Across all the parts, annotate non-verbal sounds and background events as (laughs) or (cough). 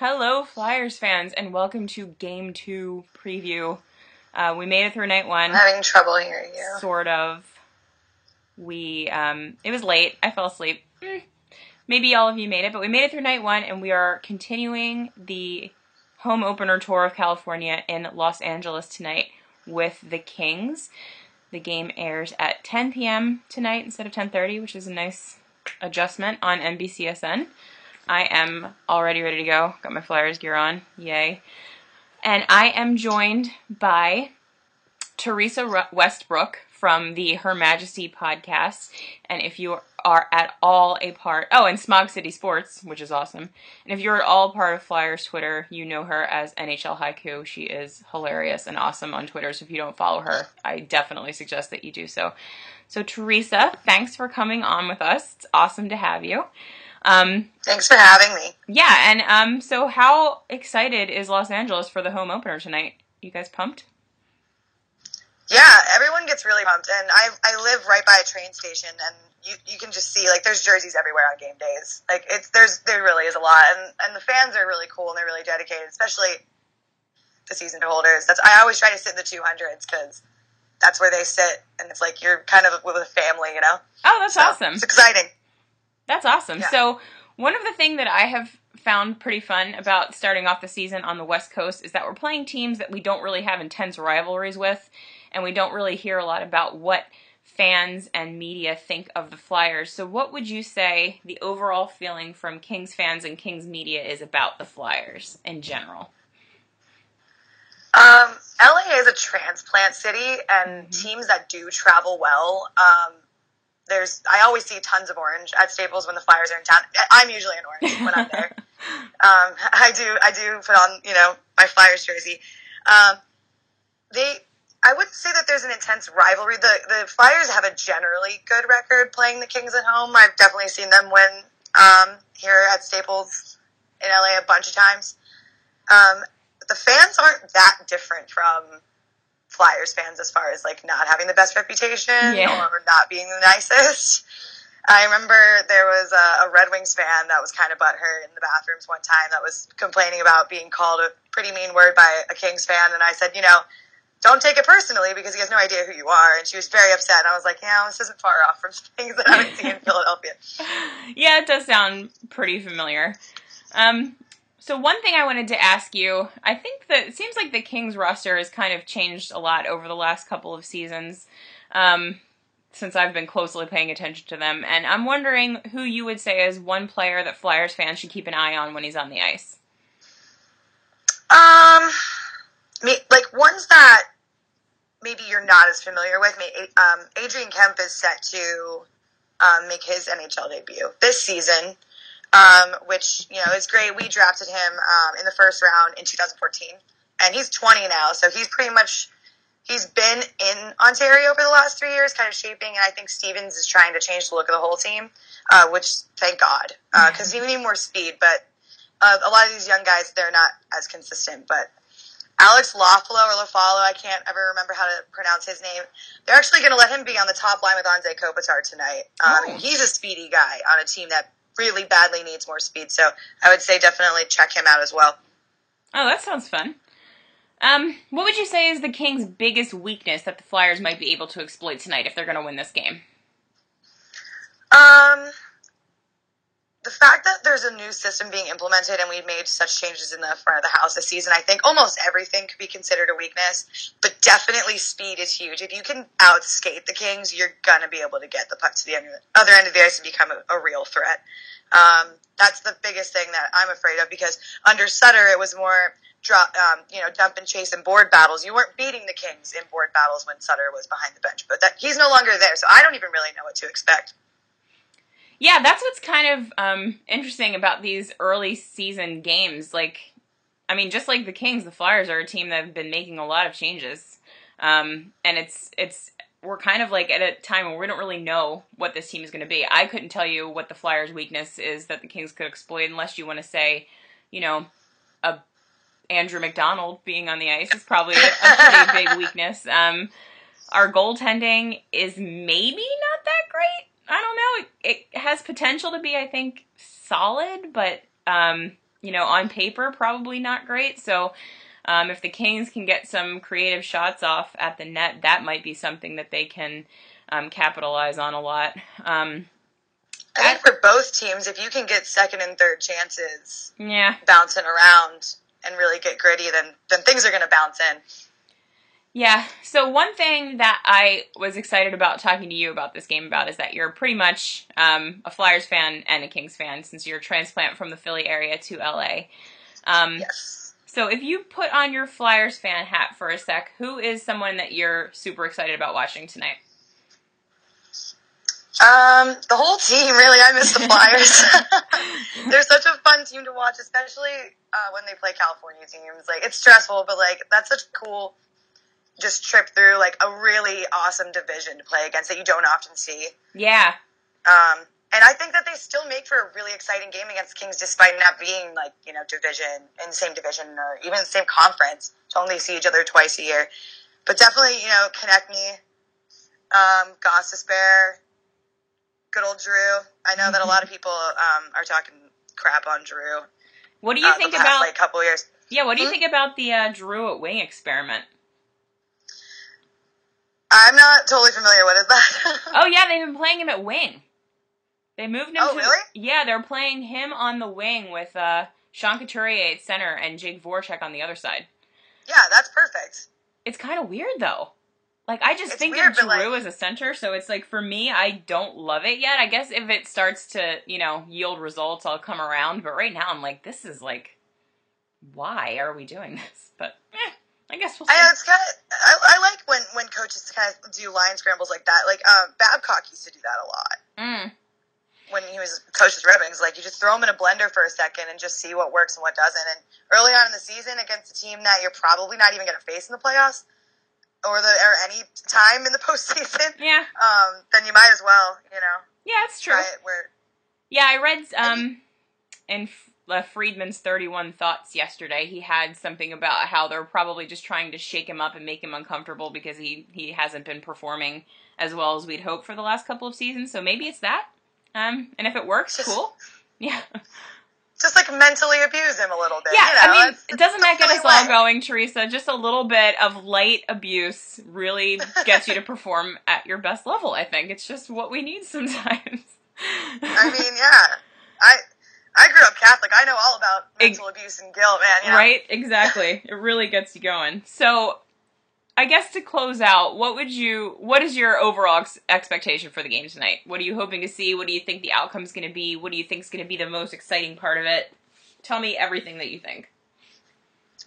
Hello, Flyers fans, and welcome to Game 2 preview. Uh, we made it through night one. I'm having trouble hearing you. Sort of. We, um, it was late. I fell asleep. Mm. Maybe all of you made it, but we made it through night one, and we are continuing the home opener tour of California in Los Angeles tonight with the Kings. The game airs at 10 p.m. tonight instead of 10:30, which is a nice adjustment on NBCSN. I am already ready to go. Got my Flyers gear on. Yay. And I am joined by Teresa Westbrook from the Her Majesty podcast. And if you are at all a part, oh, and Smog City Sports, which is awesome. And if you're at all part of Flyers Twitter, you know her as NHL Haiku. She is hilarious and awesome on Twitter. So if you don't follow her, I definitely suggest that you do so. So, Teresa, thanks for coming on with us. It's awesome to have you. Um, Thanks for having me. Yeah, and um, so how excited is Los Angeles for the home opener tonight? You guys pumped? Yeah, everyone gets really pumped, and I I live right by a train station, and you you can just see like there's jerseys everywhere on game days. Like it's there's there really is a lot, and and the fans are really cool and they're really dedicated, especially the season holders. That's I always try to sit in the 200s because that's where they sit, and it's like you're kind of with a family, you know. Oh, that's so awesome! It's exciting. That's awesome. Yeah. So one of the things that I have found pretty fun about starting off the season on the West Coast is that we're playing teams that we don't really have intense rivalries with, and we don't really hear a lot about what fans and media think of the Flyers. So, what would you say the overall feeling from Kings fans and Kings media is about the Flyers in general? Um, LA is a transplant city, and mm-hmm. teams that do travel well um, there's I always see tons of orange at Staples when the Flyers are in town. I'm usually in orange when I'm there. (laughs) um, (laughs) I do I do put on you know my Flyers jersey. Um, they I wouldn't say that there's an intense rivalry. The the Flyers have a generally good record playing the Kings at home. I've definitely seen them win um, here at Staples in LA a bunch of times. Um, the fans aren't that different from Flyers fans as far as like not having the best reputation yeah. or not being the nicest. (laughs) I remember there was a, a, Red Wings fan that was kind of butthurt in the bathrooms one time that was complaining about being called a pretty mean word by a Kings fan, and I said, you know, don't take it personally because he has no idea who you are. And she was very upset. And I was like, yeah, this isn't far off from (laughs) things that I would see in (laughs) Philadelphia. Yeah, it does sound pretty familiar. Um, so one thing I wanted to ask you, I think that it seems like the Kings roster has kind of changed a lot over the last couple of seasons. Um, since I've been closely paying attention to them, and I'm wondering who you would say is one player that Flyers fans should keep an eye on when he's on the ice. Um, like ones that maybe you're not as familiar with. Um, Adrian Kempe is set to um, make his NHL debut this season um, which you know is great. We drafted him um, in the first round in 2014, and he's 20 now, so he's pretty much he's been in Ontario for the last three years, kind of shaping. And I think Stevens is trying to change the look of the whole team, uh, which thank God, because uh, we need more speed. But uh, a lot of these young guys, they're not as consistent. But Alex Lofalo or Lofalo, I can't ever remember how to pronounce his name. They're actually going to let him be on the top line with Anze Kopitar tonight. Um, oh. He's a speedy guy on a team that really badly needs more speed. So I would say definitely check him out as well. Oh, that sounds fun. Um, what would you say is the Kings' biggest weakness that the Flyers might be able to exploit tonight if they're going to win this game? Um, the fact that there's a new system being implemented and we've made such changes in the front of the house this season, I think almost everything could be considered a weakness, but definitely speed is huge. If you can outskate the Kings, you're going to be able to get the puck to the other end of the ice and become a, a real threat. Um, that's the biggest thing that I'm afraid of because under Sutter, it was more drop, um, you know, dump and chase and board battles. You weren't beating the Kings in board battles when Sutter was behind the bench, but that he's no longer there, so I don't even really know what to expect. Yeah, that's what's kind of um, interesting about these early season games. Like, I mean, just like the Kings, the Flyers are a team that have been making a lot of changes, um, and it's it's we're kind of like at a time where we don't really know what this team is going to be. I couldn't tell you what the Flyers' weakness is that the Kings could exploit, unless you want to say, you know, a Andrew MacDonald being on the ice is probably a, a pretty big (laughs) weakness. Um, our goaltending is maybe not that great. I don't know. It, it has potential to be, I think, solid, but um, you know, on paper, probably not great. So, um, if the Kings can get some creative shots off at the net, that might be something that they can um, capitalize on a lot. Um, I think for both teams, if you can get second and third chances yeah, bouncing around and really get gritty, then then things are going to bounce in. Yeah. So one thing that I was excited about talking to you about this game about is that you're pretty much um, a Flyers fan and a Kings fan since you're a transplant from the Philly area to LA. Um, Yes. So if you put on your Flyers fan hat for a sec, who is someone that you're super excited about watching tonight? Um, the whole team, really. I miss the Flyers. (laughs) (laughs) They're such a fun team to watch, especially uh, when they play California teams. Like, it's stressful, but like that's such a cool just trip through like a really awesome division to play against that you don't often see. Yeah. Um, and I think that they still make for a really exciting game against Kings, despite not being like you know division in the same division or even the same conference. To only see each other twice a year, but definitely you know Konecny, um, Gostisbehere, good old Giroux. I know that a lot of (laughs) people um, are talking crap on Giroux. What do you uh, think past, about? like couple years? yeah. What do you Hmm? think about the uh, Giroux at Wing experiment? I'm not totally familiar. What is that? Oh yeah, they've been playing him at wing. They moved him Oh, to really? yeah, they're playing him on the wing with uh, Sean Couturier at center and Jake Voracek on the other side. yeah, that's perfect. It's kind of weird though. Like I just It's think weird, of Giroux like- as a center, so it's like for me, I don't love it yet. I guess if it starts to you know yield results, I'll come around. But right now, I'm like, this is like, why are we doing this? But eh, I guess we'll see. I know it's kind of. I, I like when when coaches kind of do line scrambles like that. Like um, Babcock used to do that a lot. Mm. when he was coach with Red Wings, like you just throw them in a blender for a second and just see what works and what doesn't. And early on in the season, against a team that you're probably not even going to face in the playoffs or the or any time in the (laughs) postseason, Yeah, um, then you might as well, you know, yeah, it's true. it where. Yeah, I read um in F- uh, Friedman's 31 Thoughts yesterday. He had something about how they're probably just trying to shake him up and make him uncomfortable because he he hasn't been performing as well as we'd hoped for the last couple of seasons. So maybe it's that. Um, and if it works, Just- cool. (laughs) Yeah, Just like mentally abuse him a little bit. yeah. you know, I mean, it's- it's doesn't that get us all going, Teresa? Just a little bit of light abuse really (laughs) gets you to perform at your best level. I think it's just what we need sometimes. I mean, yeah, I I grew up Catholic. I know all about mental abuse and guilt, man. You know? Right? Exactly. (laughs) it really gets you going. So, I guess to close out, what would you what is your overall ex- expectation for the game tonight? What are you hoping to see? What do you think the outcome's going to be? What do you think is going to be the most exciting part of it? Tell me everything that you think.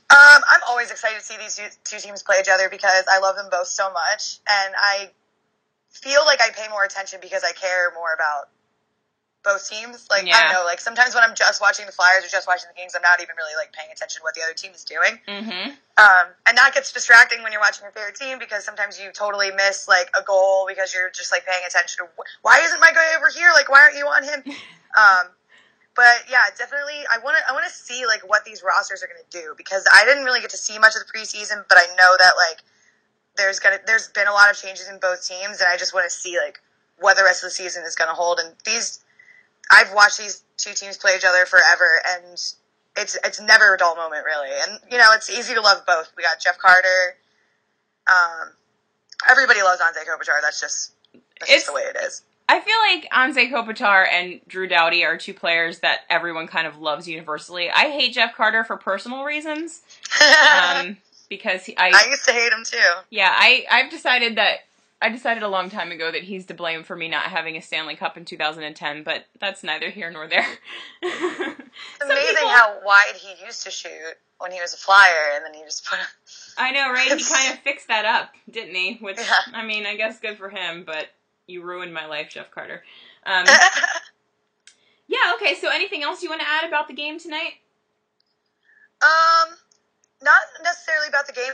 Um, I'm always excited to see these two, two teams play each other because I love them both so much, and I feel like I pay more attention because I care more about both teams. Like I don't know, like sometimes when I'm just watching the Flyers or just watching the Kings, I'm not even really like paying attention to what the other team is doing. Mhm. Um, and that gets distracting when you're watching your favorite team because sometimes you totally miss like a goal because you're just like paying attention to wh- why isn't my guy over here? Like why aren't you on him? (laughs) Um, but yeah, definitely I want to I want to see like what these rosters are going to do because I didn't really get to see much of the preseason, but I know that like there's gonna there's been a lot of changes in both teams, and I just want to see like what the rest of the season is going to hold. And these I've watched these two teams play each other forever, and it's it's never a dull moment really. And you know it's easy to love both. We got Jeff Carter. Um, everybody loves Anze Kopitar. That's just that's It's- just the way it is. I feel like Anze Kopitar and Drew Doughty are two players that everyone kind of loves universally. I hate Jeff Carter for personal reasons. (laughs) Um, because he, I I used to hate him too. Yeah, I I've decided that I decided a long time ago that he's to blame for me not having a Stanley Cup in 2010, but that's neither here nor there. (laughs) It's amazing people- how wide he used to shoot when he was a flyer, and then he just put. I know, right? He (laughs) kind of fixed that up, didn't he? Which Yeah. I mean, I guess good for him, but you ruined my life, Jeff Carter. (laughs) Um, yeah. Okay, so anything else you want to add about the game tonight? Um,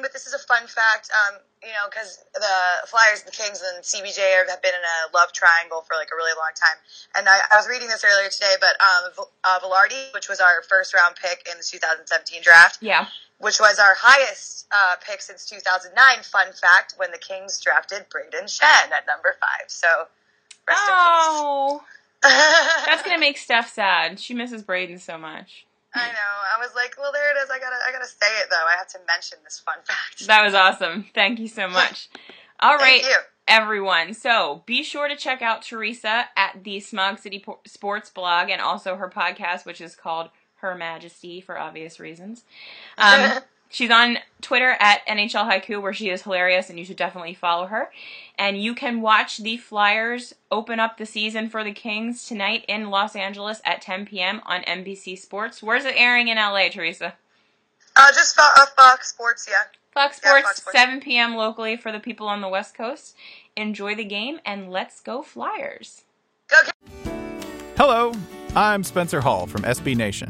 necessarily about the game, but this is a fun fact. Um, you know, because the Flyers, the Kings, and CBJ have been in a love triangle for like a really long time. And I, I was reading this earlier today, but um, uh, Vilardi, which was our first round pick in the 2017 draft, Yeah. which was our highest uh, pick since 2009. Fun fact: when the Kings drafted Brayden Schenn at number five. So rest Oh, in peace. (laughs) that's gonna make Steph sad. She misses Brayden so much. I know. I was like, well, there it is. I gotta, I gotta say it though. I have to mention this fun fact. That was awesome. Thank you so much. (laughs) All right, everyone. So be sure to check out Teresa at the Smog City Po- Sports blog and also her podcast, which is called Her Majesty for obvious reasons. Um, (laughs) she's on Twitter at NHL Haiku, where she is hilarious, and you should definitely follow her. And you can watch the Flyers open up the season for the Kings tonight in Los Angeles at 10 p.m. on NBC Sports. Where's it airing in LA, Teresa? Uh, just Fo- uh, Fox Sports, yeah. Fox Yeah, Sports, Fox Sports. 7 p.m. locally for the people on the West Coast. Enjoy the game and let's go Flyers. Go. Hello, I'm Spencer Hall from SB Nation,